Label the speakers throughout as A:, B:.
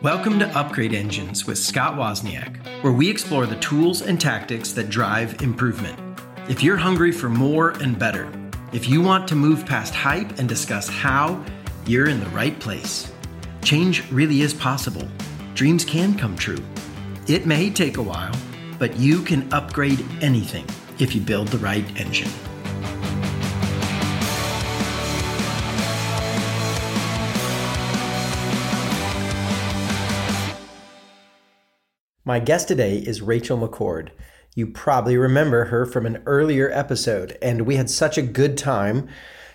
A: Welcome to Upgrade Engines with Scott Wozniak, where we explore the tools and tactics that drive improvement. If you're hungry for more and better, if you want to move past hype and discuss how, you're in the right place. Change really is possible. Dreams can come true. It may take a while, but you can upgrade anything if you build the right engine. My guest today is Rachel McCord. You probably remember her from an earlier episode, and we had such a good time.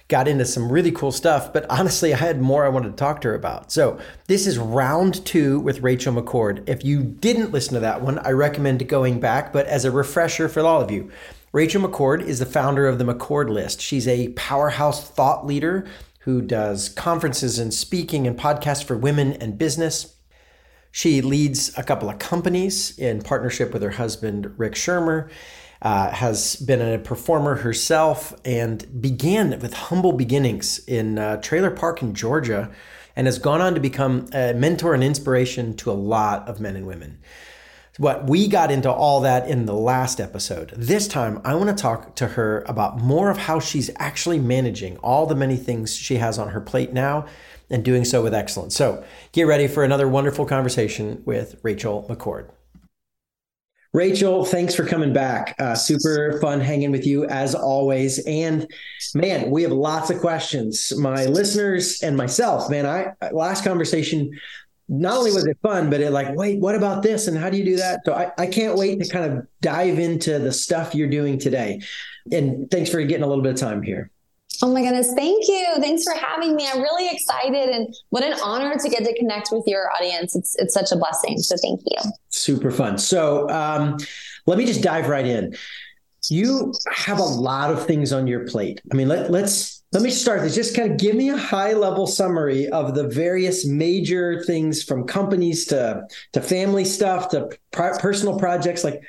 A: Got into some really cool stuff, but honestly, I had more I wanted to talk to her about. So, this is round two with Rachel McCord. If you didn't listen to that one, I recommend going back, but as a refresher for all of you, Rachel McCord is the founder of the McCord List. She's a powerhouse thought leader who does conferences and speaking and podcasts for women and business. She leads a couple of companies in partnership with her husband, Rick Shermer. Uh, has been a performer herself and began with humble beginnings in uh, trailer park in Georgia and has gone on to become a mentor and inspiration to a lot of men and women. What we got into all that in the last episode. This time, I want to talk to her about more of how she's actually managing all the many things she has on her plate now and doing so with excellence. So get ready for another wonderful conversation with Rachel McCord. Rachel, thanks for coming back. Uh, super fun hanging with you as always. And man, we have lots of questions. My listeners and myself, man, I last conversation, not only was it fun, but it like, wait, what about this? And how do you do that? So I, I can't wait to kind of dive into the stuff you're doing today. And thanks for getting a little bit of time here.
B: Oh my goodness. Thank you. Thanks for having me. I'm really excited and what an honor to get to connect with your audience. It's it's such a blessing. So thank you.
A: Super fun. So um, let me just dive right in. You have a lot of things on your plate. I mean, let, let's let me start this. Just kind of give me a high level summary of the various major things from companies to to family stuff to personal projects. Like,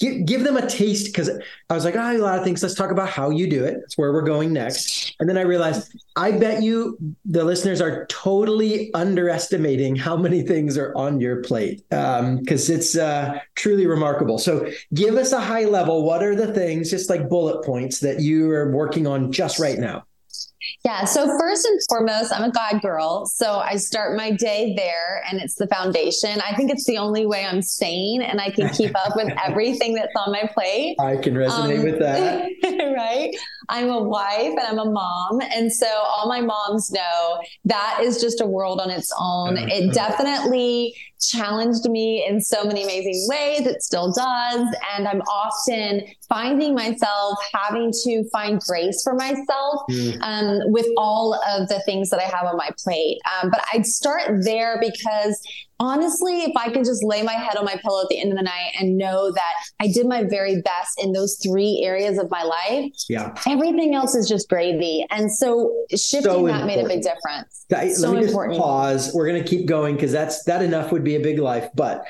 A: give, give them a taste because I was like, oh, a lot of things. Let's talk about how you do it. That's where we're going next. And then I realized, I bet you the listeners are totally underestimating how many things are on your plate because um, it's uh, truly remarkable. So give us a high level. What are the things, just like bullet points, that you are working on just right now?
B: Yeah. So first and foremost, I'm a God girl. So I start my day there and it's the foundation. I think it's the only way I'm sane and I can keep up with everything that's on my plate.
A: I can resonate um, with that.
B: right. I'm a wife and I'm a mom. And so all my moms know that is just a world on its own. It definitely challenged me in so many amazing ways. It still does. And I'm often finding myself having to find grace for myself mm. um, with all of the things that I have on my plate. Um, but I'd start there because honestly, if I can just lay my head on my pillow at the end of the night and know that I did my very best in those three areas of my life,
A: yeah,
B: everything else is just gravy. And so shifting so that made a big difference.
A: That, so let me important. just pause. We're going to keep going because that's that enough would be a big life, but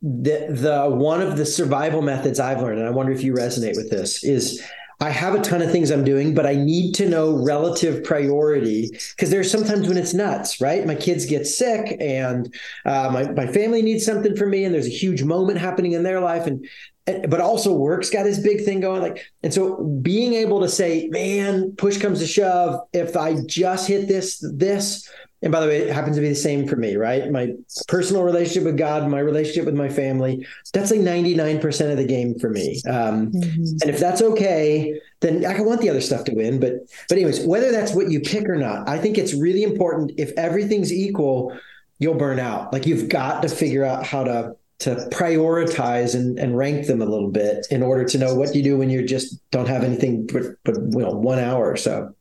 A: the the one of the survival methods I've learned, and I wonder if you resonate with this, is I have a ton of things I'm doing, but I need to know relative priority because there's sometimes when it's nuts, right? My kids get sick and uh, my, my family needs something from me and there's a huge moment happening in their life. And, but also work's got this big thing going like, and so being able to say, man, push comes to shove. If I just hit this, this, and by the way, it happens to be the same for me, right? My personal relationship with God, my relationship with my family, that's like 99% of the game for me. Um, mm-hmm. And if that's okay, then I want the other stuff to win. But, but anyways, whether that's what you pick or not, I think it's really important. If everything's equal, you'll burn out. Like you've got to figure out how to to prioritize and, and rank them a little bit in order to know what you do when you just don't have anything but, but you know one hour or so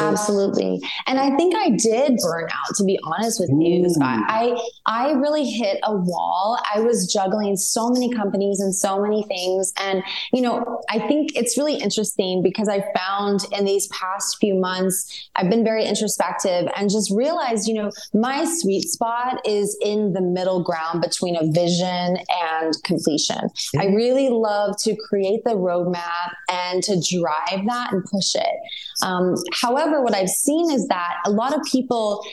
B: Absolutely. And I think I did burn out, to be honest with you. I, I really hit a wall. I was juggling so many companies and so many things. And, you know, I think it's really interesting because I found in these past few months, I've been very introspective and just realized, you know, my sweet spot is in the middle ground between a vision and completion. Mm-hmm. I really love to create the roadmap and to drive that and push it. Um, However, what I've seen is that a lot of people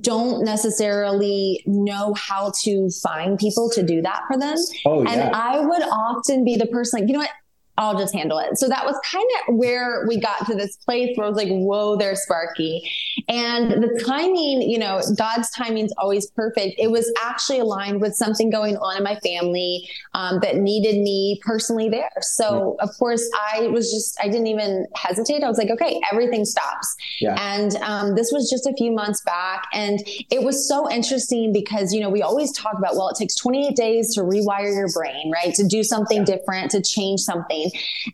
B: don't necessarily know how to find people to do that for them. Oh, yeah. And I would often be the person like, you know what? I'll just handle it. So that was kind of where we got to this place where I was like, whoa, there's Sparky. And the timing, you know, God's timing is always perfect. It was actually aligned with something going on in my family um, that needed me personally there. So, yeah. of course, I was just, I didn't even hesitate. I was like, okay, everything stops. Yeah. And um, this was just a few months back. And it was so interesting because, you know, we always talk about, well, it takes 28 days to rewire your brain, right? To do something yeah. different, to change something.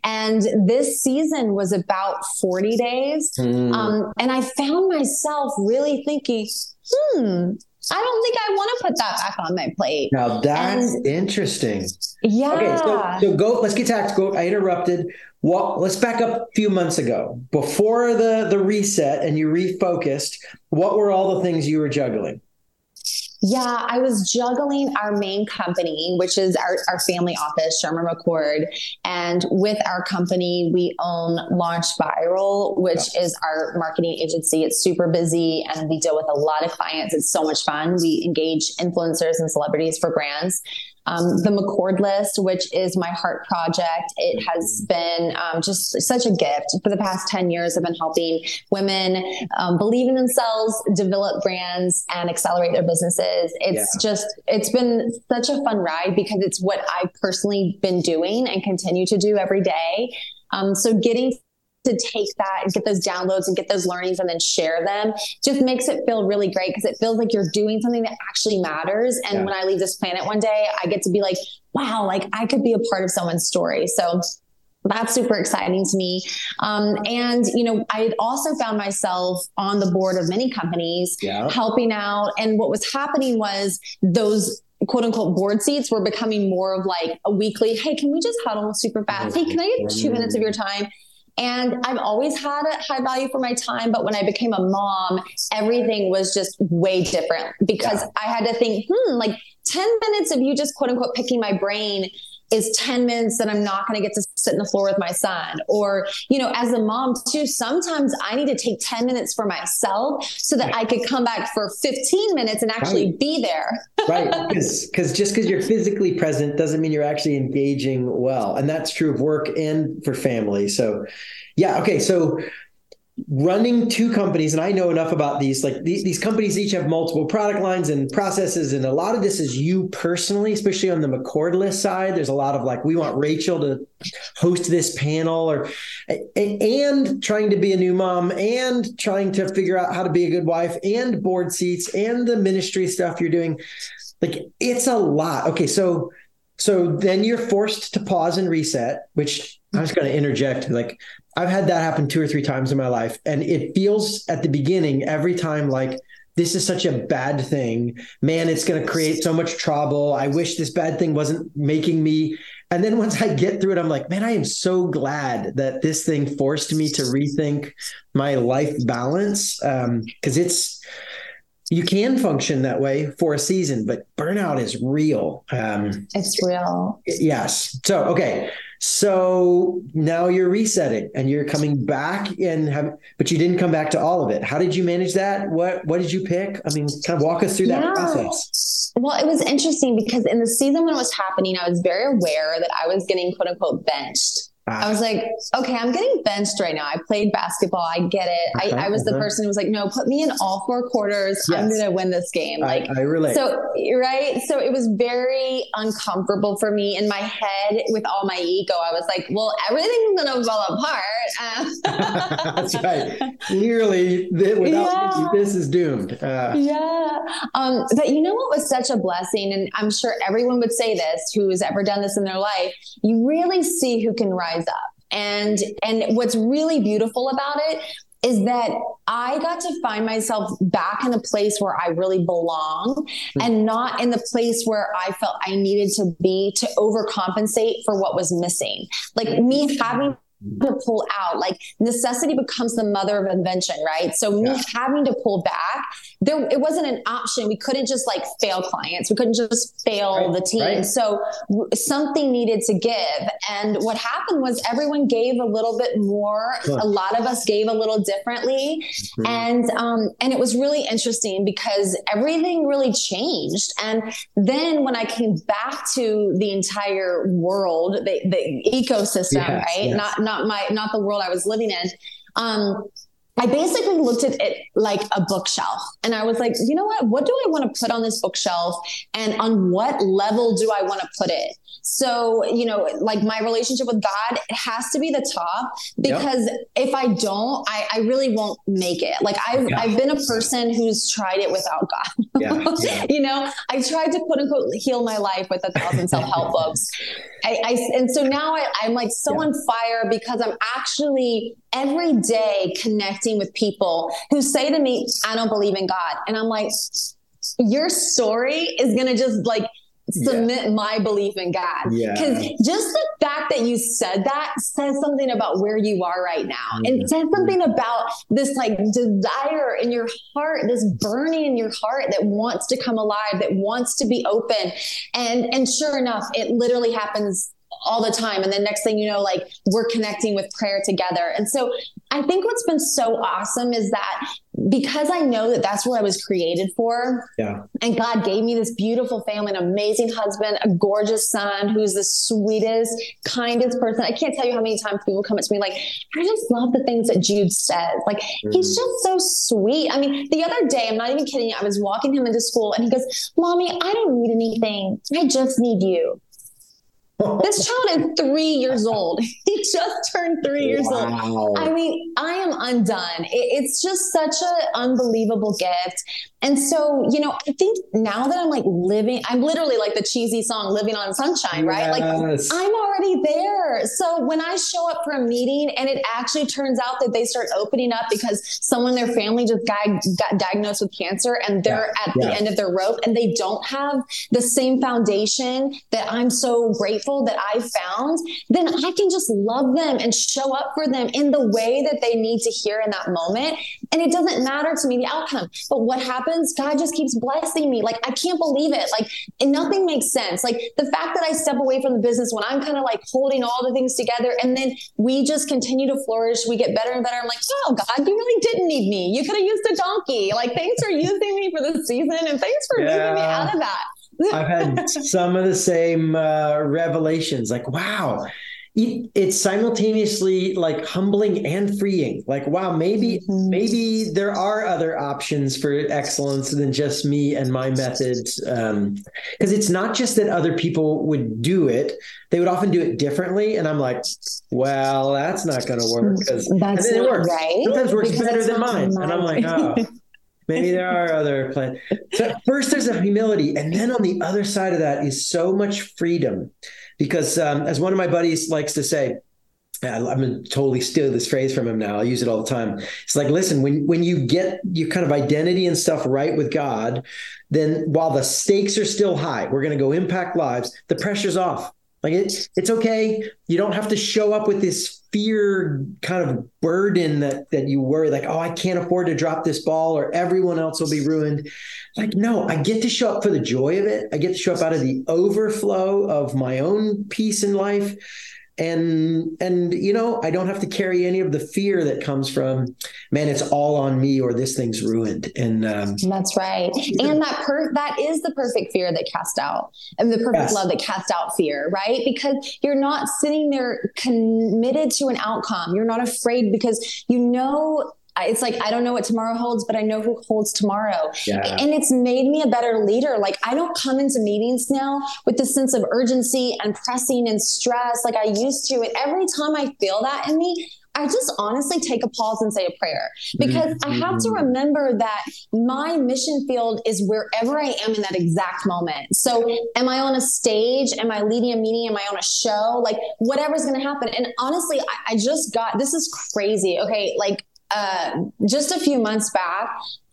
B: And this season was about 40 days. Mm. Um, and I found myself really thinking, hmm, I don't think I want to put that back on my plate.
A: Now that's and, interesting.
B: Yeah. Okay,
A: so, so go. Let's get tactical. I interrupted. What? Let's back up a few months ago, before the the reset, and you refocused. What were all the things you were juggling?
B: Yeah, I was juggling our main company, which is our, our family office, Sherman McCord. And with our company, we own Launch Viral, which is our marketing agency. It's super busy and we deal with a lot of clients. It's so much fun. We engage influencers and celebrities for brands um, the McCord list, which is my heart project. It has been um, just such a gift. For the past 10 years, I've been helping women um, believe in themselves, develop brands, and accelerate their businesses. It's yeah. just, it's been such a fun ride because it's what I've personally been doing and continue to do every day. Um, so getting to take that and get those downloads and get those learnings and then share them just makes it feel really great because it feels like you're doing something that actually matters. And yeah. when I leave this planet one day, I get to be like, wow, like I could be a part of someone's story. So that's super exciting to me. Um, and, you know, I also found myself on the board of many companies yeah. helping out. And what was happening was those quote unquote board seats were becoming more of like a weekly, hey, can we just huddle super fast? Hey, can I get two minutes of your time? And I've always had a high value for my time. But when I became a mom, everything was just way different because yeah. I had to think, hmm, like 10 minutes of you just quote unquote picking my brain is 10 minutes that I'm not going to get to sit in the floor with my son. Or, you know, as a mom too, sometimes I need to take 10 minutes for myself so that I could come back for 15 minutes and actually right. be there.
A: right. Because just because you're physically present doesn't mean you're actually engaging well. And that's true of work and for family. So, yeah. Okay. So, running two companies and i know enough about these like these, these companies each have multiple product lines and processes and a lot of this is you personally especially on the McCord List side. There's a lot of like we want rachel to host this panel or and trying to be a new mom and trying to figure out how to be a good wife and board seats and the ministry stuff you're doing. Like it's a lot. Okay so so then you're forced to pause and reset which I was going to interject like I've had that happen two or three times in my life. And it feels at the beginning every time like this is such a bad thing. Man, it's going to create so much trouble. I wish this bad thing wasn't making me. And then once I get through it, I'm like, man, I am so glad that this thing forced me to rethink my life balance. Because um, it's, you can function that way for a season, but burnout is real. Um,
B: it's real.
A: Yes. So, okay. So now you're resetting and you're coming back and have, but you didn't come back to all of it. How did you manage that? What what did you pick? I mean, kind of walk us through that yeah. process.
B: Well, it was interesting because in the season when it was happening, I was very aware that I was getting quote unquote benched I was like, okay, I'm getting benched right now. I played basketball. I get it. I, I was the person who was like, no, put me in all four quarters. Yes. I'm going to win this game. Like,
A: I, I relate.
B: So, right. So it was very uncomfortable for me in my head with all my ego. I was like, well, everything's going to fall
A: apart. That's right. Clearly, without yeah. this is doomed.
B: Uh, yeah. Um, but you know what was such a blessing? And I'm sure everyone would say this who has ever done this in their life. You really see who can rise rise up. And and what's really beautiful about it is that I got to find myself back in a place where I really belong mm-hmm. and not in the place where I felt I needed to be to overcompensate for what was missing. Like me having to pull out. Like necessity becomes the mother of invention, right? So me yeah. having to pull back, there it wasn't an option. We couldn't just like fail clients. We couldn't just fail right. the team. Right. So something needed to give. And what happened was everyone gave a little bit more. A lot of us gave a little differently. Mm-hmm. And um and it was really interesting because everything really changed. And then when I came back to the entire world, the, the ecosystem, yes, right? Yes. Not not my not the world I was living in. Um, I basically looked at it like a bookshelf and I was like, you know what? What do I want to put on this bookshelf? And on what level do I want to put it? So, you know, like my relationship with God, it has to be the top because yep. if I don't, I, I, really won't make it. Like I've, yeah. I've been a person who's tried it without God. Yeah. Yeah. you know, I tried to quote unquote heal my life with a thousand self-help books. I, I, and so now I, I'm like so on fire because I'm actually every day connecting with people who say to me, I don't believe in God. And I'm like, your story is going to just like submit yeah. my belief in God. Because yeah. just the fact that you said that says something about where you are right now. Mm-hmm. And says something about this like desire in your heart, this burning in your heart that wants to come alive, that wants to be open. And and sure enough, it literally happens all the time. And then next thing you know, like we're connecting with prayer together. And so I think what's been so awesome is that because I know that that's what I was created for.
A: Yeah.
B: And God gave me this beautiful family, an amazing husband, a gorgeous son who's the sweetest, kindest person. I can't tell you how many times people come up to me like, I just love the things that Jude says. Like, mm-hmm. he's just so sweet. I mean, the other day, I'm not even kidding you, I was walking him into school and he goes, Mommy, I don't need anything. I just need you this child is three years old. He just turned three years wow. old. I mean, I am undone. It, it's just such an unbelievable gift. And so, you know, I think now that I'm like living, I'm literally like the cheesy song living on sunshine, right? Yes. Like I'm already there. So when I show up for a meeting and it actually turns out that they start opening up because someone in their family just got, got diagnosed with cancer and they're yeah. at yeah. the end of their rope and they don't have the same foundation that I'm so grateful that I found, then I can just love them and show up for them in the way that they need to hear in that moment. And it doesn't matter to me the outcome. But what happens, God just keeps blessing me. Like, I can't believe it. Like, and nothing makes sense. Like, the fact that I step away from the business when I'm kind of like holding all the things together and then we just continue to flourish, we get better and better. I'm like, oh, God, you really didn't need me. You could have used a donkey. Like, thanks for using me for the season and thanks for yeah. moving me out of that.
A: I've had some of the same uh, revelations. Like, wow, it's simultaneously like humbling and freeing. Like wow maybe mm-hmm. maybe there are other options for excellence than just me and my methods because um, it's not just that other people would do it. They would often do it differently and i'm like well that's not going to work because and then it works. right sometimes works because better than mine and i'm like oh maybe there are other plans so first there's a humility and then on the other side of that is so much freedom because um, as one of my buddies likes to say, I'm gonna totally steal this phrase from him now. I use it all the time. It's like, listen, when when you get your kind of identity and stuff right with God, then while the stakes are still high, we're gonna go impact lives. The pressure's off. Like it, it's okay. You don't have to show up with this fear kind of burden that that you worry like oh i can't afford to drop this ball or everyone else will be ruined. Like no i get to show up for the joy of it. I get to show up out of the overflow of my own peace in life and and you know i don't have to carry any of the fear that comes from man it's all on me or this thing's ruined. And um,
B: that's right. And that per that is the perfect fear that cast out and the perfect yes. love that cast out fear right? Because you're not sitting there committed to an outcome. You're not afraid because you know it's like I don't know what tomorrow holds, but I know who holds tomorrow. Yeah. And it's made me a better leader. Like I don't come into meetings now with this sense of urgency and pressing and stress like I used to. And every time I feel that in me, I just honestly take a pause and say a prayer because mm-hmm. I have to mm-hmm. remember that my mission field is wherever I am in that exact moment. So, am I on a stage? Am I leading a meeting? Am I on a show? Like, whatever's going to happen. And honestly, I, I just got this is crazy. Okay. Like, uh, just a few months back,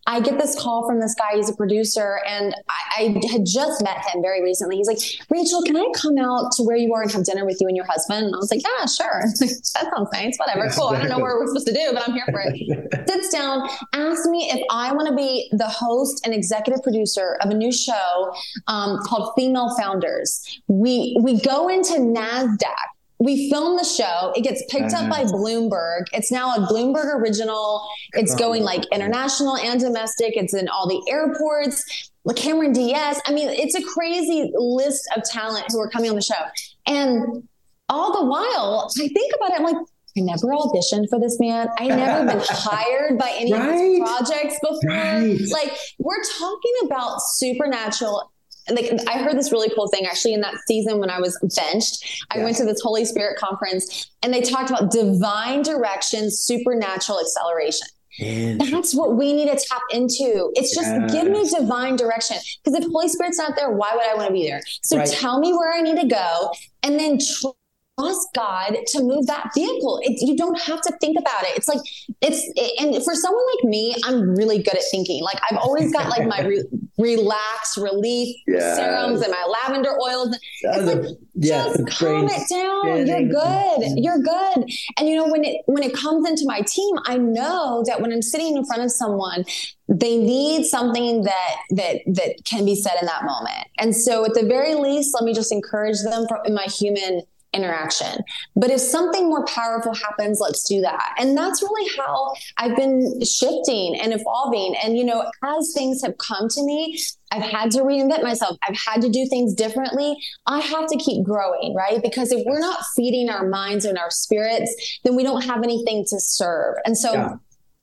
B: I get this call from this guy. He's a producer, and I, I, had just met him very recently. He's like, Rachel, can I come out to where you are and have dinner with you and your husband? And I was like, Yeah, sure. that sounds nice. Whatever. Cool. I don't know what we're supposed to do, but I'm here for it. Sits down, asks me if I want to be the host and executive producer of a new show um, called Female Founders. We we go into NASDAQ we film the show. It gets picked up by mm-hmm. Bloomberg. It's now a Bloomberg original. It's oh, going like international and domestic. It's in all the airports. Cameron Diaz. I mean, it's a crazy list of talent who are coming on the show. And all the while, I think about it, I'm like, I never auditioned for this man. I never been hired by any right. of his projects before. Right. Like, we're talking about supernatural like I heard this really cool thing actually in that season when I was benched. I went to this Holy Spirit conference and they talked about divine direction, supernatural acceleration. That's what we need to tap into. It's just yes. give me divine direction. Because if Holy Spirit's not there, why would I want to be there? So right. tell me where I need to go and then trust God to move that vehicle. It, you don't have to think about it. It's like it's and for someone like me, I'm really good at thinking. Like I've always got like my re, relax, relief yes. serums and my lavender oils. It's like yeah, just calm it down. You're good. You're good. And you know when it when it comes into my team, I know that when I'm sitting in front of someone they need something that that that can be said in that moment and so at the very least let me just encourage them from in my human interaction. But if something more powerful happens, let's do that. And that's really how I've been shifting and evolving. And, you know, as things have come to me, I've had to reinvent myself. I've had to do things differently. I have to keep growing, right? Because if we're not feeding our minds and our spirits, then we don't have anything to serve. And so, yeah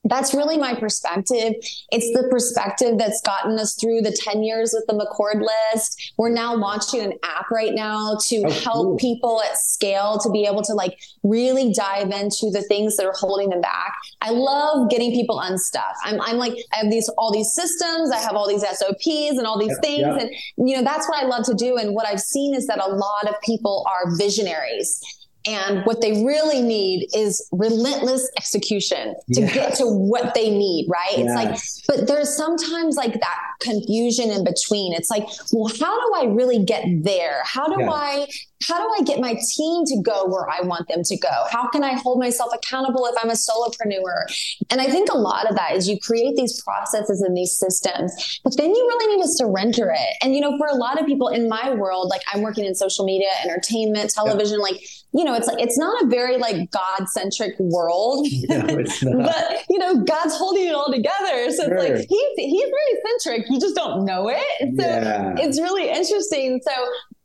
B: that's really my perspective. It's the perspective that's gotten us through the 10 years with the McCord list. We're now launching an app right now to oh, help cool. people at scale to be able to like really dive into the things that are holding them back. I love getting people unstuck. I'm, I'm like, I have these, all these systems, I have all these SOPs and all these yeah, things. Yeah. And, you know, that's what I love to do. And what I've seen is that a lot of people are visionaries and what they really need is relentless execution to yes. get to what they need, right? Yes. It's like, but there's sometimes like that confusion in between. It's like, well, how do I really get there? How do yeah. I how do I get my team to go where I want them to go? How can I hold myself accountable if I'm a solopreneur? And I think a lot of that is you create these processes and these systems, but then you really need to surrender it. And, you know, for a lot of people in my world, like I'm working in social media, entertainment, television, yeah. like, you know, it's like, it's not a very like God centric world, no, but, you know, God's holding it all together. So sure. it's like, he's, he's very centric. You just don't know it. So yeah. it's really interesting. So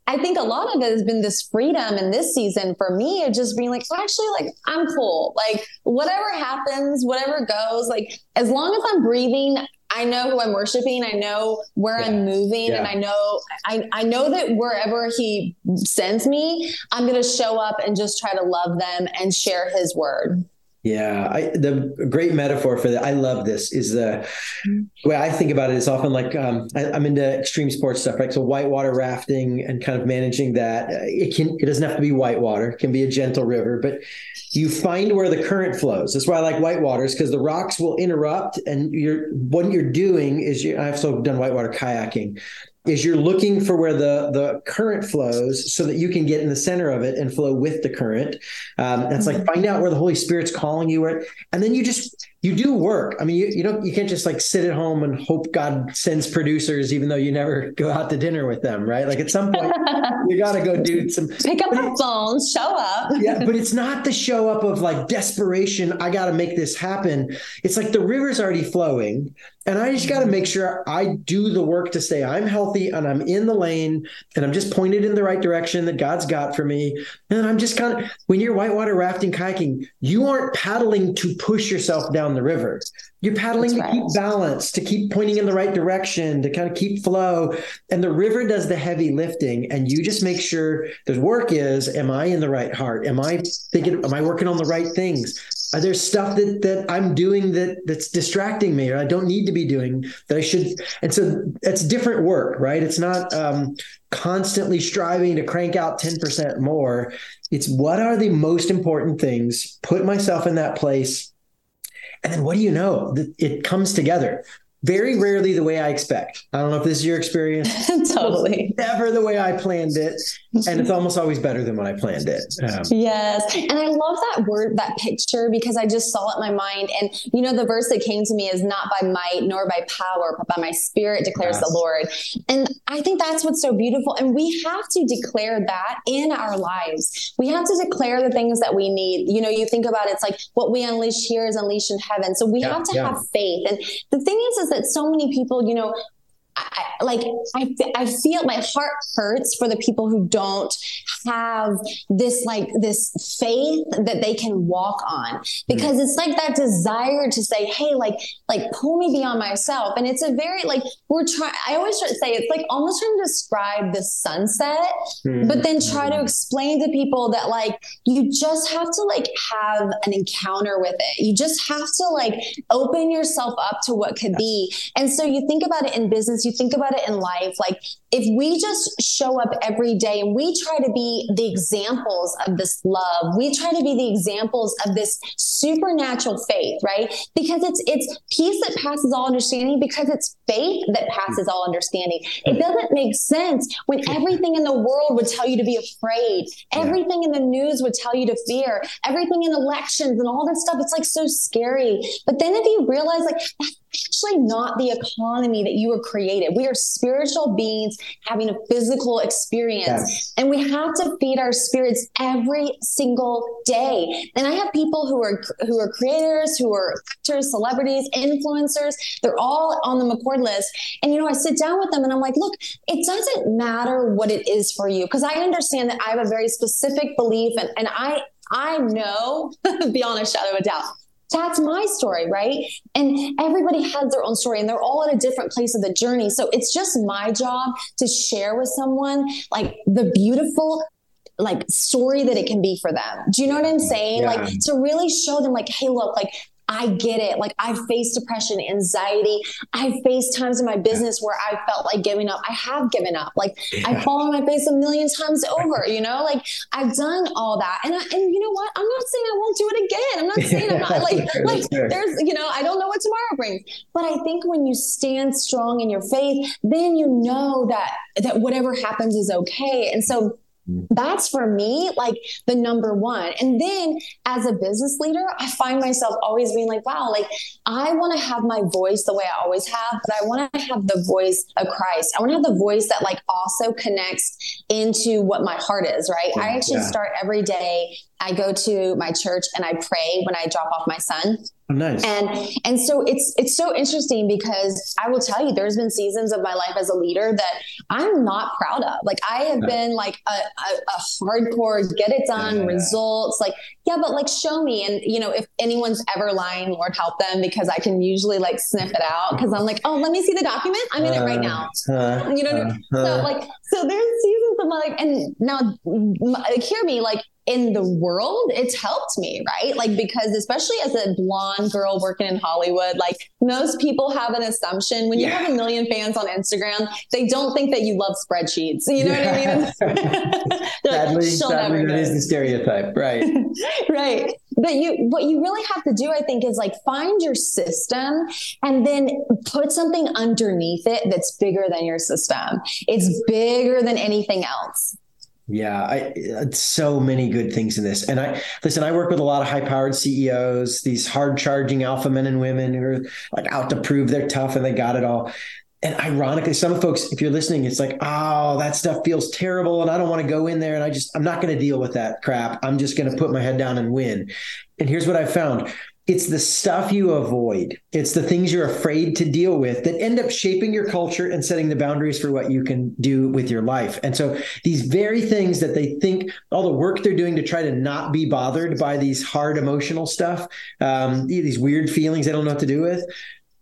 B: I think a lot of it has been this freedom in this season for me of just being like, actually, like, I'm cool. Like, whatever happens, whatever goes, like, as long as I'm breathing, I know who I'm worshiping. I know where yeah. I'm moving, yeah. and I know I, I know that wherever He sends me, I'm going to show up and just try to love them and share His word.
A: Yeah, I, the great metaphor for that. I love this. Is the way I think about it is often like um, I, am into extreme sports stuff, right? So whitewater rafting and kind of managing that. It can it doesn't have to be whitewater. It can be a gentle river, but you find where the current flows. That's why I like whitewaters because the rocks will interrupt, and you're what you're doing is you. I've also done whitewater kayaking is you're looking for where the the current flows so that you can get in the center of it and flow with the current. Um, that's like find out where the holy spirit's calling you and then you just you do work. I mean you, you don't you can't just like sit at home and hope god sends producers even though you never go out to dinner with them right? Like at some point you got to go do some
B: pick up the phone show up.
A: Yeah but it's not the show up of like desperation i got to make this happen. It's like the river's already flowing and I just got to mm-hmm. make sure I do the work to say I'm healthy and I'm in the lane and I'm just pointed in the right direction that God's got for me. And I'm just kind of, when you're whitewater rafting, kayaking, you aren't paddling to push yourself down the river. You're paddling That's to right. keep balance, to keep pointing in the right direction, to kind of keep flow. And the river does the heavy lifting. And you just make sure the work is, am I in the right heart? Am I thinking, am I working on the right things? Are there stuff that that I'm doing that that's distracting me or I don't need to be doing that I should? And so it's different work, right? It's not um, constantly striving to crank out 10% more. It's what are the most important things? Put myself in that place. And then what do you know? It comes together very rarely the way I expect. I don't know if this is your experience.
B: totally.
A: Never the way I planned it. And it's almost always better than when I planned it.
B: Um, yes. And I love that word, that picture, because I just saw it in my mind. And, you know, the verse that came to me is not by might nor by power, but by my spirit declares yes. the Lord. And I think that's what's so beautiful. And we have to declare that in our lives. We have to declare the things that we need. You know, you think about it, it's like what we unleash here is unleashed in heaven. So we yeah, have to yeah. have faith. And the thing is, is that so many people, you know, I, like I, I feel my heart hurts for the people who don't have this like this faith that they can walk on. Because mm. it's like that desire to say hey like like pull me beyond myself. And it's a very like we're trying i always try to say it's like almost trying to describe the sunset mm. but then try to explain to people that like you just have to like have an encounter with it. You just have to like open yourself up to what could be. And so you think about it in business you think about it in life like if we just show up every day and we try to be the examples of this love we try to be the examples of this supernatural faith right? Because it's it's peace that passes all understanding because it's faith that passes all understanding. It doesn't make sense when everything in the world would tell you to be afraid. Everything in the news would tell you to fear. Everything in elections and all this stuff it's like so scary. But then if you realize like that's actually not the economy that you were created. We are spiritual beings having a physical experience. Yes. And we have to feed our spirits every single day. And I have people who are who are creators, who are actors, celebrities, influencers. They're all on the McCord list. And you know, I sit down with them and I'm like, look, it doesn't matter what it is for you. Because I understand that I have a very specific belief and, and I I know beyond a shadow of a doubt that's my story, right? And everybody has their own story and they're all at a different place of the journey. So it's just my job to share with someone like the beautiful like story that it can be for them. Do you know what I'm saying? Yeah. Like to really show them like, hey, look, like I get it. Like I've faced depression, anxiety. I've faced times in my business where I felt like giving up. I have given up. Like yeah. I fall on my face a million times over, you know, like I've done all that. And I, and you know what? I'm not saying I won't do it again. I'm not saying I'm not like, like there's, you know, I don't know what tomorrow brings, but I think when you stand strong in your faith, then you know that, that whatever happens is okay. And so that's for me like the number one. And then as a business leader, I find myself always being like, wow, like I want to have my voice the way I always have, but I want to have the voice of Christ. I want to have the voice that like also connects into what my heart is, right? Yeah, I actually yeah. start every day I go to my church and I pray when I drop off my son.
A: Oh, nice.
B: And and so it's it's so interesting because I will tell you, there's been seasons of my life as a leader that I'm not proud of. Like I have been like a, a, a hardcore get it done yeah. results. Like yeah, but like show me. And you know, if anyone's ever lying, Lord help them because I can usually like sniff it out because I'm like, oh, let me see the document. I'm in it right now. Uh, you know, uh, so like so there's seasons of my life, and now like hear me like in the world, it's helped me, right? Like, because especially as a blonde girl working in Hollywood, like most people have an assumption when you yeah. have a million fans on Instagram, they don't think that you love spreadsheets. You know yeah. what I mean?
A: sadly, like, sadly that is the stereotype, right?
B: right. But you, what you really have to do, I think, is like find your system and then put something underneath it that's bigger than your system. It's bigger than anything else.
A: Yeah, I, uh, so many good things in this. And I listen, I work with a lot of high powered CEOs, these hard charging alpha men and women who are like out to prove they're tough and they got it all. And ironically, some folks, if you're listening, it's like, oh, that stuff feels terrible. And I don't want to go in there. And I just, I'm not going to deal with that crap. I'm just going to put my head down and win. And here's what I found it's the stuff you avoid. It's the things you're afraid to deal with that end up shaping your culture and setting the boundaries for what you can do with your life. And so these very things that they think all the work they're doing to try to not be bothered by these hard emotional stuff, um, these weird feelings they don't know what to do with,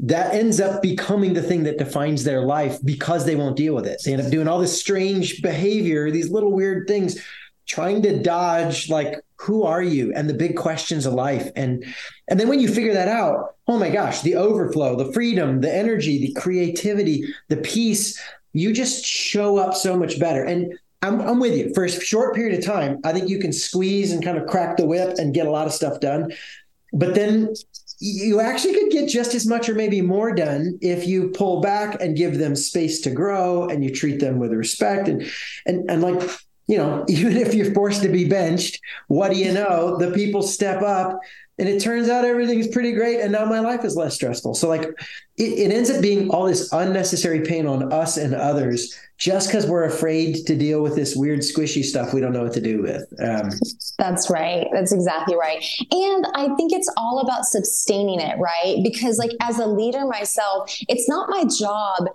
A: that ends up becoming the thing that defines their life because they won't deal with it. They end up doing all this strange behavior, these little weird things, trying to dodge like who are you and the big questions of life. And and then when you figure that out oh my gosh the overflow the freedom the energy the creativity the peace you just show up so much better. And I'm, I'm with you. For a short period of time i think you can squeeze and kind of crack the whip and get a lot of stuff done. But then you actually could get just as much or maybe more done if you pull back and give them space to grow and you treat them with respect. And and and like you know even if you're forced to be benched what do you know? The people step up and it turns out everything's pretty great and now my life is less stressful. So like it, it ends up being all this unnecessary pain on us and others just because we're afraid to deal with this weird squishy stuff we don't know what to do with um,
B: that's right. That's exactly right. And i think it's all about sustaining it right? Because like as a leader myself it's not my job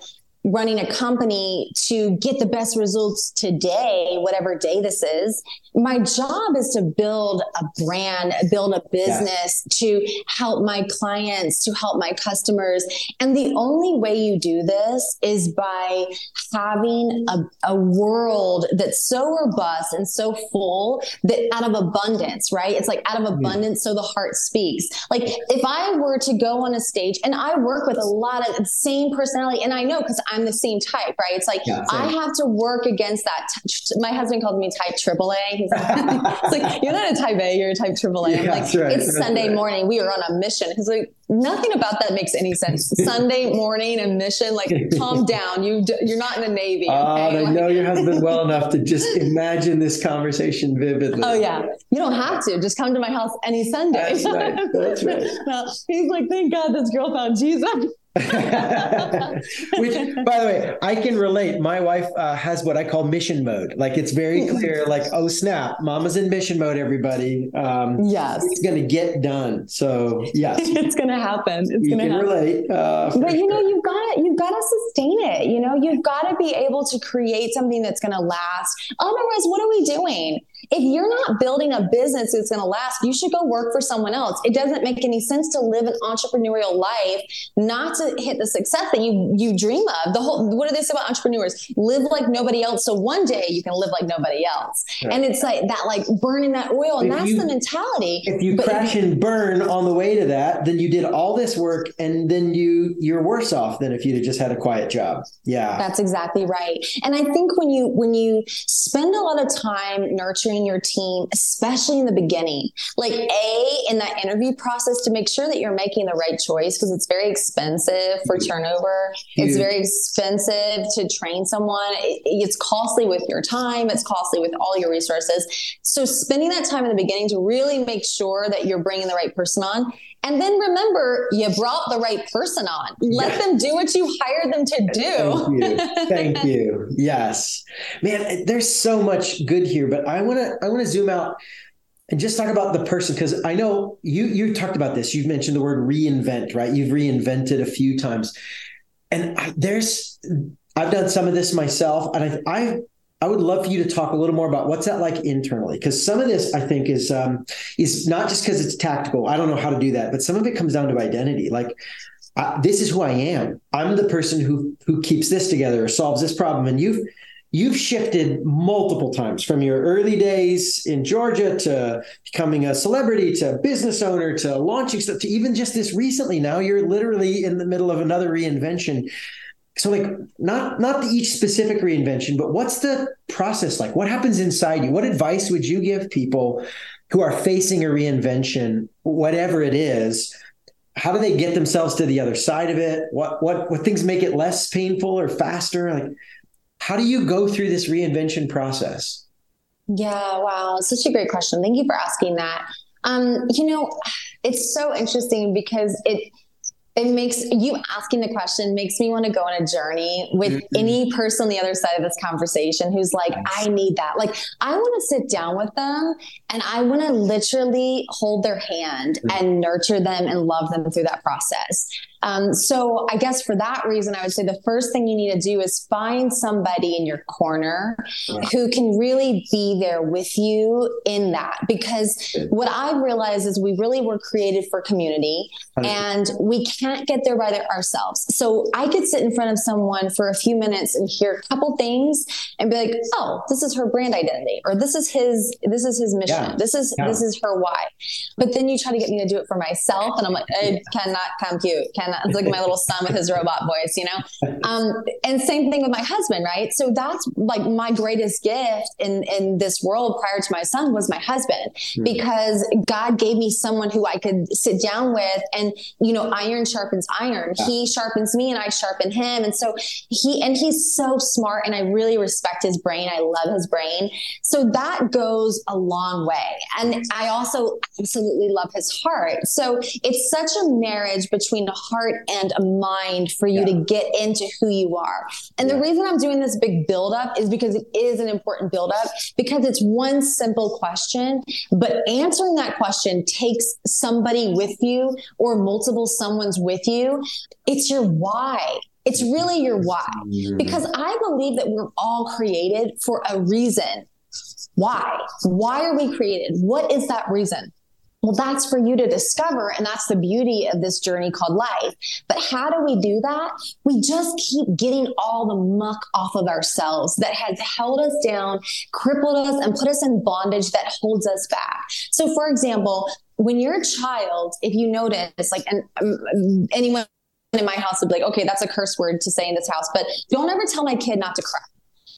B: running a company to get the best results today, whatever day this is. My job is to build a brand, build a business, yeah. to help my clients, to help my customers. And the only way you do this is by having a, a world that's so robust and so full that out of abundance, right? It's like out of abundance, yeah. so the heart speaks. Like if I were to go on a stage and I work with a lot of the same personality, and I know because I'm the same type, right? It's like yeah, I have to work against that. T- my husband called me type AAA A. He's like, it's like you're not a type A, you're a type triple A. I'm like, right. it's Sunday right. morning. We are on a mission. He's like, nothing about that makes any sense. Sunday morning and mission, like calm down. You d- you're not in the Navy.
A: Ah, okay? Uh, I know your husband well enough to just imagine this conversation vividly.
B: Oh yeah, you don't have to. Just come to my house any Sunday.
A: That's right. That's right.
B: he's like, thank God this girl found Jesus. Which,
A: by the way, I can relate. My wife uh, has what I call mission mode. Like it's very clear. Like, oh snap, Mama's in mission mode. Everybody. Um,
B: yes,
A: it's going to get done. So yes,
B: it's going to happen. It's going to happen.
A: relate. Uh,
B: but you know, you've got you've got to sustain it. You know, you've got to be able to create something that's going to last. Otherwise, what are we doing? If you're not building a business that's going to last, you should go work for someone else. It doesn't make any sense to live an entrepreneurial life, not to hit the success that you you dream of. The whole what do they say about entrepreneurs? Live like nobody else, so one day you can live like nobody else. Yeah. And it's like that, like burning that oil, and if that's you, the mentality.
A: If you but crash if, and burn on the way to that, then you did all this work, and then you you're worse off than if you'd have just had a quiet job. Yeah,
B: that's exactly right. And I think when you when you spend a lot of time nurturing your team, especially in the beginning. Like, A, in that interview process to make sure that you're making the right choice because it's very expensive for turnover. It's very expensive to train someone. It's costly with your time, it's costly with all your resources. So, spending that time in the beginning to really make sure that you're bringing the right person on and then remember, you brought the right person on. Let them do what you hired them to do.
A: Thank you. Thank you. Yes. Man, there's so much good here, but I want to I want to zoom out and just talk about the person because I know you you talked about this. You've mentioned the word reinvent, right? You've reinvented a few times. And I, there's I've done some of this myself and I I I would love for you to talk a little more about what's that like internally, because some of this I think is um, is not just because it's tactical. I don't know how to do that, but some of it comes down to identity. Like I, this is who I am. I'm the person who who keeps this together or solves this problem. And you've you've shifted multiple times from your early days in Georgia to becoming a celebrity to business owner to launching stuff to even just this recently. Now you're literally in the middle of another reinvention. So like not not each specific reinvention but what's the process like? What happens inside you? What advice would you give people who are facing a reinvention whatever it is? How do they get themselves to the other side of it? What what what things make it less painful or faster? Like how do you go through this reinvention process
B: yeah wow such a great question thank you for asking that um you know it's so interesting because it it makes you asking the question makes me want to go on a journey with mm-hmm. any person on the other side of this conversation who's like nice. i need that like i want to sit down with them and i want to literally hold their hand mm-hmm. and nurture them and love them through that process um, so I guess for that reason, I would say the first thing you need to do is find somebody in your corner who can really be there with you in that. Because what I've realized is we really were created for community and we can't get there by ourselves. So I could sit in front of someone for a few minutes and hear a couple things and be like, oh, this is her brand identity, or this is his, this is his mission. Yeah. This is, yeah. this is her why. But then you try to get me to do it for myself. And I'm like, I cannot compute, cannot. It's like my little son with his robot voice, you know? Um, and same thing with my husband, right? So that's like my greatest gift in, in this world prior to my son was my husband mm-hmm. because God gave me someone who I could sit down with and, you know, iron sharpens iron. Yeah. He sharpens me and I sharpen him. And so he, and he's so smart and I really respect his brain. I love his brain. So that goes a long way. And I also absolutely love his heart. So it's such a marriage between a heart and a mind for you yeah. to get into who you are. And yeah. the reason I'm doing this big buildup is because it is an important buildup because it's one simple question, but answering that question takes somebody with you or multiple someone's with you. It's your why. It's really your why. Mm-hmm. Because I believe that we're all created for a reason. Why? Why are we created? What is that reason? Well, that's for you to discover. And that's the beauty of this journey called life. But how do we do that? We just keep getting all the muck off of ourselves that has held us down, crippled us, and put us in bondage that holds us back. So, for example, when you're a child, if you notice, like, and um, anyone in my house would be like, okay, that's a curse word to say in this house, but don't ever tell my kid not to cry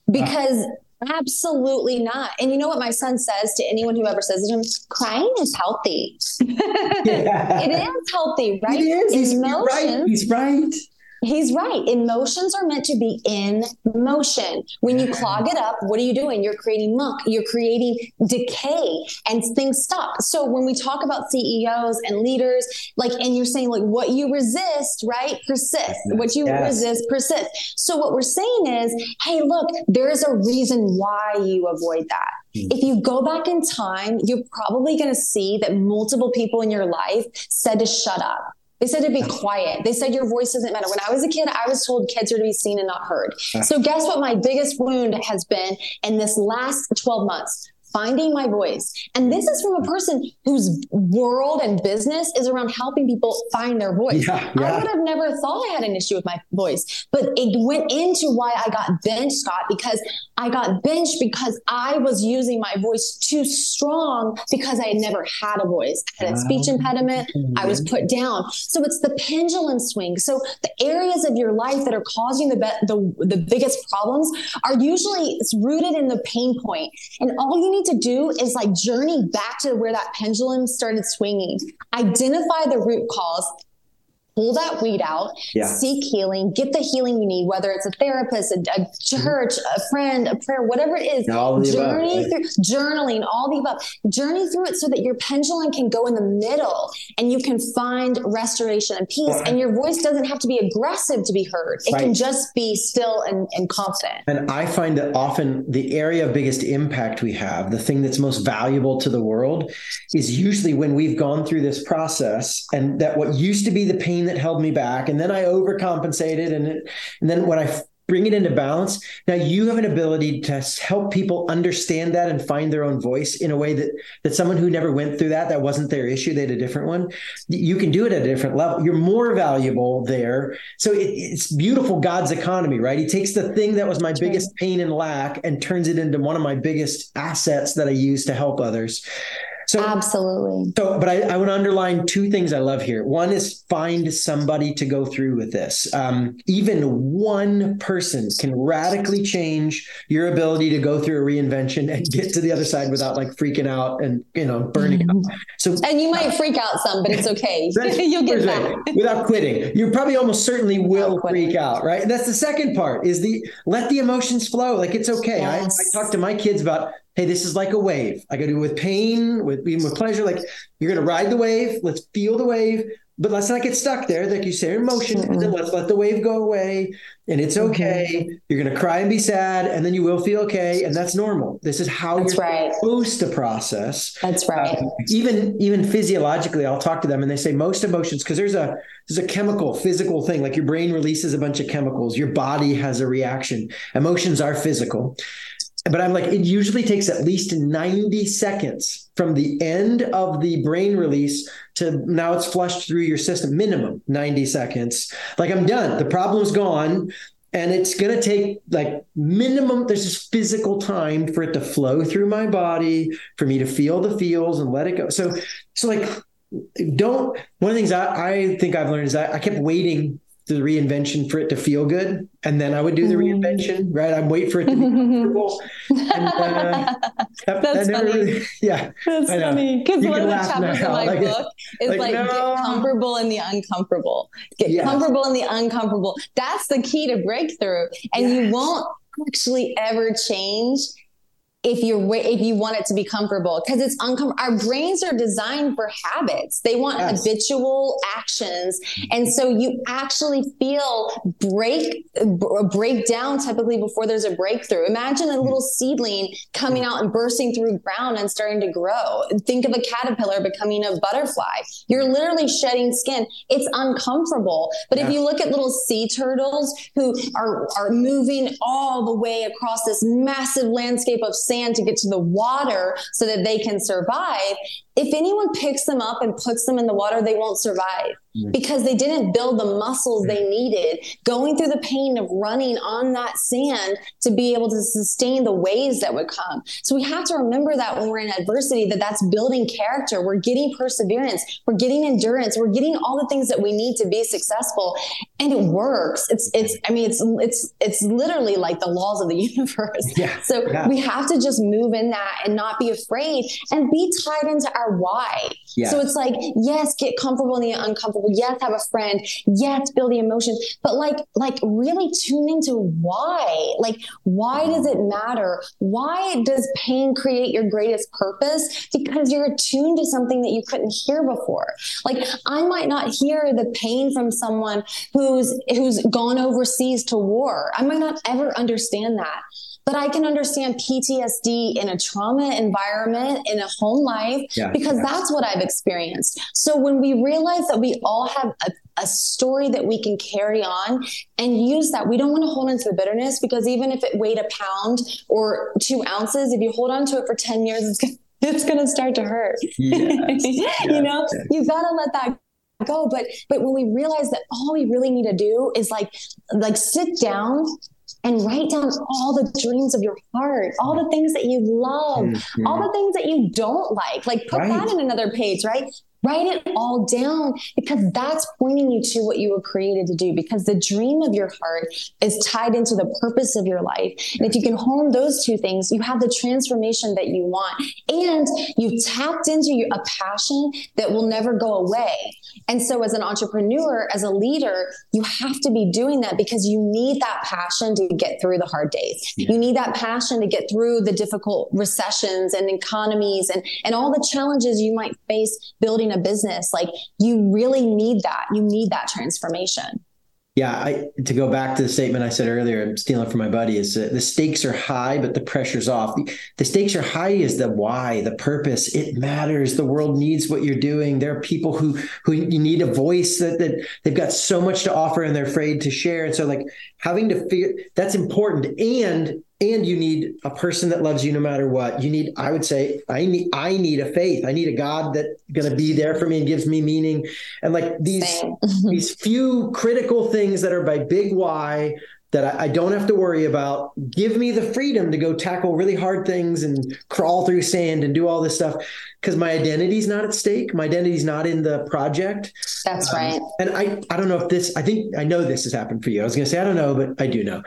B: because Absolutely not. And you know what my son says to anyone who ever says to him? Crying is healthy. Yeah. it is healthy, right? It
A: is. He's right. He's right.
B: He's right. Emotions are meant to be in motion. When you clog it up, what are you doing? You're creating muck, you're creating decay, and things stop. So when we talk about CEOs and leaders, like, and you're saying, like, what you resist, right, persists. What you yes. resist persists. So what we're saying is, hey, look, there's a reason why you avoid that. Hmm. If you go back in time, you're probably going to see that multiple people in your life said to shut up they said to be quiet. They said your voice doesn't matter. When I was a kid, I was told kids are to be seen and not heard. So guess what my biggest wound has been in this last 12 months? Finding my voice. And this is from a person whose world and business is around helping people find their voice. Yeah, yeah. I would have never thought I had an issue with my voice, but it went into why I got benched, Scott, because I got benched because I was using my voice too strong because I had never had a voice. I had a speech impediment. I was put down. So it's the pendulum swing. So the areas of your life that are causing the, be- the, the biggest problems are usually it's rooted in the pain point. And all you need to do is like journey back to where that pendulum started swinging, identify the root cause, pull that weed out, yeah. seek healing, get the healing you need, whether it's a therapist, a, a church, a friend, a prayer, whatever it is. journey above, through journaling, all the above. Journey through it so that your pendulum can go in the middle and you can find restoration and peace. And your voice doesn't have to be aggressive to be heard. It right. can just be still and, and confident.
A: And I find that often the area of biggest impact we have, the thing that's most valuable to the world, is usually when we've gone through this process and that what used to be the pain that held me back and then i overcompensated and it, and then when i bring it into balance now you have an ability to help people understand that and find their own voice in a way that that someone who never went through that that wasn't their issue they had a different one you can do it at a different level. You're more valuable there. So it, it's beautiful god's economy right? He takes the thing that was my biggest pain and lack and turns it into one of my biggest assets that i use to help others
B: so absolutely.
A: So, but I, I want to underline two things I love here. One is find somebody to go through with this. Um, even one person can radically change your ability to go through a reinvention and get to the other side without like freaking out and you know burning out. Mm-hmm.
B: So, and you might freak out some, but it's okay. You'll get back
A: without quitting. You probably almost certainly will freak out, right? And that's the second part is the let the emotions flow. Like it's okay. Yes. I, I talk to my kids about hey, this is like a wave. I got to do it with pain, with even with pleasure. Like you're going to ride the wave. Let's feel the wave, but let's not get stuck there. Like you say, in motion, mm-hmm. and then let's let the wave go away. And it's mm-hmm. okay. Mm-hmm. You're going to cry and be sad, and then you will feel okay, and that's normal. This is how that's you're right. supposed to process.
B: That's right.
A: Um, even even physiologically, I'll talk to them, and they say most emotions because there's a there's a chemical, physical thing. Like your brain releases a bunch of chemicals. Your body has a reaction. Emotions are physical but I'm like, it usually takes at least 90 seconds from the end of the brain release to now it's flushed through your system, minimum 90 seconds. Like I'm done. The problem's gone. and it's going to take like minimum there's this physical time for it to flow through my body for me to feel the feels and let it go so so like don't one of the things i, I think i've learned is I, I kept waiting the reinvention for it to feel good and then i would do the mm-hmm. reinvention right i'm waiting for it to be comfortable and,
B: uh, that, that's that funny really,
A: yeah
B: that's funny because one of the chapters now. in my like, book is like, like no. get comfortable in the uncomfortable get yes. comfortable in the uncomfortable that's the key to breakthrough and yes. you won't actually ever change if you're if you want it to be comfortable because it's uncomfortable our brains are designed for habits. They want yes. habitual actions. Mm-hmm. And so you actually feel break break down typically before there's a breakthrough. Imagine a mm-hmm. little seedling coming mm-hmm. out and bursting through ground and starting to grow. Think of a caterpillar becoming a butterfly. You're literally shedding skin. It's uncomfortable. But yeah. if you look at little sea turtles who are are moving all the way across this massive landscape of sand sand to get to the water so that they can survive. If anyone picks them up and puts them in the water, they won't survive mm. because they didn't build the muscles they mm. needed. Going through the pain of running on that sand to be able to sustain the waves that would come. So we have to remember that when we're in adversity that that's building character. We're getting perseverance. We're getting endurance. We're getting all the things that we need to be successful. And it works. It's it's i mean it's it's it's literally like the laws of the universe. Yeah, so yeah. we have to just move in that and not be afraid and be tied into our why. Yeah. so it's like yes get comfortable in the uncomfortable. Yes have a friend. Yes build the emotion. But like like really tune into why. Like why does it matter? Why does pain create your greatest purpose? Because you're attuned to something that you couldn't hear before. Like i might not hear the pain from someone who's who's gone overseas to war. I might not ever understand that but I can understand PTSD in a trauma environment, in a home life, yeah, because yeah. that's what I've experienced. So when we realize that we all have a, a story that we can carry on and use that, we don't want to hold into the bitterness because even if it weighed a pound or two ounces, if you hold on to it for 10 years, it's going it's going to start to hurt. Yes, yes, you know, yes. you got to let that go but but when we realize that all we really need to do is like like sit down and write down all the dreams of your heart, all the things that you love, mm-hmm. all the things that you don't like. Like put right. that in another page, right? Write it all down because that's pointing you to what you were created to do. Because the dream of your heart is tied into the purpose of your life. And if you can hone those two things, you have the transformation that you want. And you tapped into a passion that will never go away. And so, as an entrepreneur, as a leader, you have to be doing that because you need that passion to get through the hard days. Yeah. You need that passion to get through the difficult recessions and economies and, and all the challenges you might face building a business. Like, you really need that. You need that transformation.
A: Yeah, I, to go back to the statement I said earlier, I'm stealing from my buddy, is uh, the stakes are high, but the pressure's off. The, the, stakes are high is the why, the purpose. It matters. The world needs what you're doing. There are people who who you need a voice that, that they've got so much to offer and they're afraid to share. And so like having to figure that's important. And and you need a person that loves you no matter what. You need i would say i need i need a faith. I need a god that's going to be there for me and gives me meaning. And like these these few critical things that are by big why that I, I, don't have to worry about give me the freedom to go tackle really hard things and crawl through sand and do all this stuff. Because my identity's not at stake. My identity's not in the project.
B: That's um, right.
A: and i i don't know if this i think i know this has happened for you. I was going to say i don't know but i do know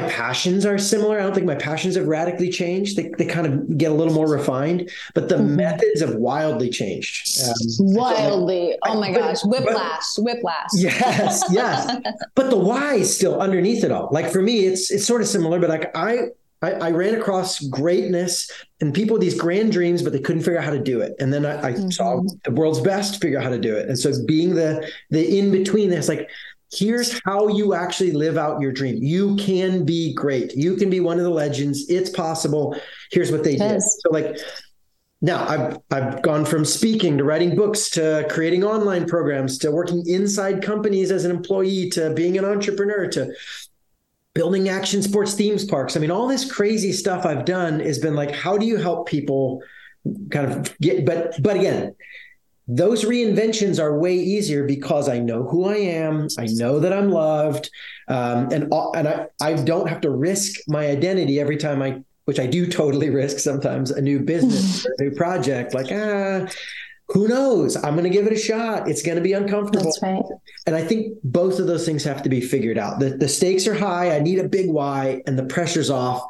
A: my passions are similar. I don't think my passions have radically changed. They, they kind of get a little more refined, but the mm-hmm. methods have wildly changed.
B: Um, wildly. oh my gosh. Whiplash, but, whiplash.
A: Yes, yes. but the why is still underneath it all. Like for me, it's it's sort of similar, but like I I, I, ran across greatness and people with these grand dreams, but they couldn't figure out how to do it. And then I, I mm-hmm. saw the world's best figure out how to do it. And so being the the in between, it's like here's how you actually live out your dream. You can be great. You can be one of the legends. It's possible. Here's what they did. So like now I've I've gone from speaking to writing books to creating online programs to working inside companies as an employee to being an entrepreneur to building action sports themes parks. I mean, all this crazy stuff I've done has been like, how do you help people kind of get but but again, those reinventions are way easier because I know who I am. I know that I'm loved. Um, and and I, I don't have to risk my identity every time I, which I do totally risk sometimes, a new business or a new project. Like, ah, who knows? I'm going to give it a shot. It's going to be uncomfortable.
B: That's right.
A: And I think both of those things have to be figured out. The, the stakes are high. I need a big why, and the pressure's off.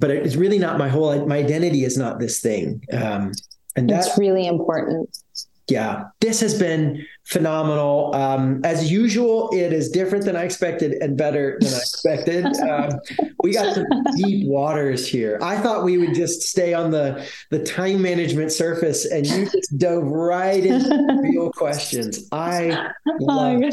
A: But it's really not my whole. My identity is not this thing. Um, and
B: that's really important
A: yeah, this has been phenomenal. Um, as usual, it is different than I expected and better than I expected. Um, we got some deep waters here. I thought we would just stay on the the time management surface, and you just dove right into real questions. I love oh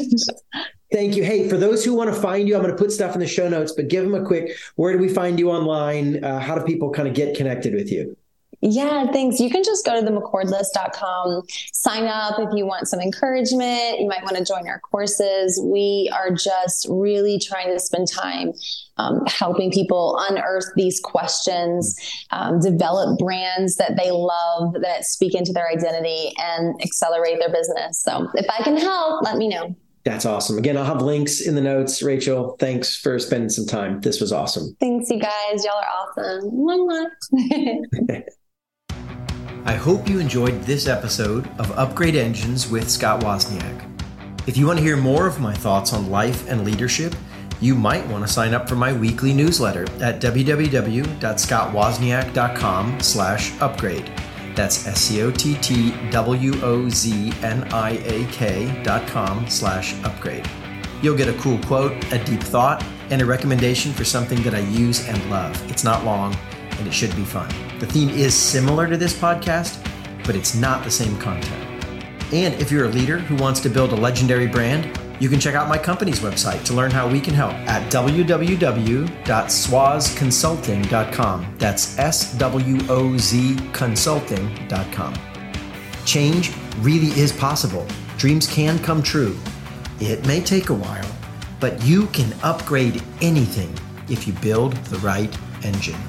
A: Thank you. Hey, for those who want to find you, I'm going to put stuff in the show notes, but give them a quick where do we find you online? Uh, how do people kind of get connected with you?
B: Yeah, thanks. You can just go to the mccordlist.com, sign up if you want some encouragement. You might want to join our courses. We are just really trying to spend time um, helping people unearth these questions, um, develop brands that they love that speak into their identity and accelerate their business. So if I can help, let me know.
A: That's awesome. Again, I'll have links in the notes. Rachel, thanks for spending some time. This was awesome.
B: Thanks, you guys. Y'all are awesome.
A: I hope you enjoyed this episode of Upgrade Engines with Scott Wozniak. If you want to hear more of my thoughts on life and leadership, you might want to sign up for my weekly newsletter at www.scottwozniak.com slash upgrade. That's S-C-O-T-T-W-O-Z-N-I-A-K dot com slash upgrade. You'll get a cool quote, a deep thought, and a recommendation for something that I use and love. It's not long and it should be fun. The theme is similar to this podcast, but it's not the same content. And if you're a leader who wants to build a legendary brand, you can check out my company's website to learn how we can help at www.swozconsulting.com. That's S W O Z consulting.com. Change really is possible. Dreams can come true. It may take a while, but you can upgrade anything if you build the right engine.